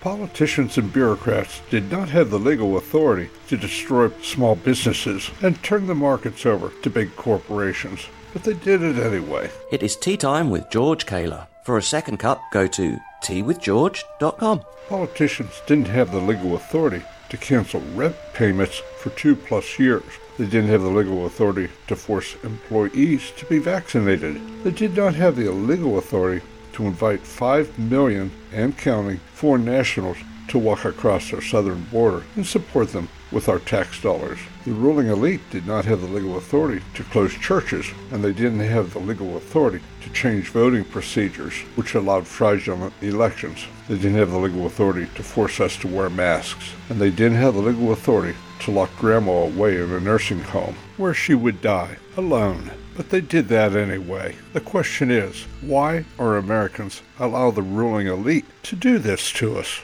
Politicians and bureaucrats did not have the legal authority to destroy small businesses and turn the markets over to big corporations, but they did it anyway. It is tea time with George Kaler. For a second cup, go to teawithgeorge.com. Politicians didn't have the legal authority to cancel rent payments for two plus years. They didn't have the legal authority to force employees to be vaccinated. They did not have the legal authority to invite 5 million and counting foreign nationals to walk across our southern border and support them with our tax dollars. The ruling elite did not have the legal authority to close churches, and they didn't have the legal authority to change voting procedures, which allowed fraudulent elections. They didn't have the legal authority to force us to wear masks, and they didn't have the legal authority to lock grandma away in a nursing home where she would die alone. But they did that anyway. The question is, why are Americans allow the ruling elite to do this to us?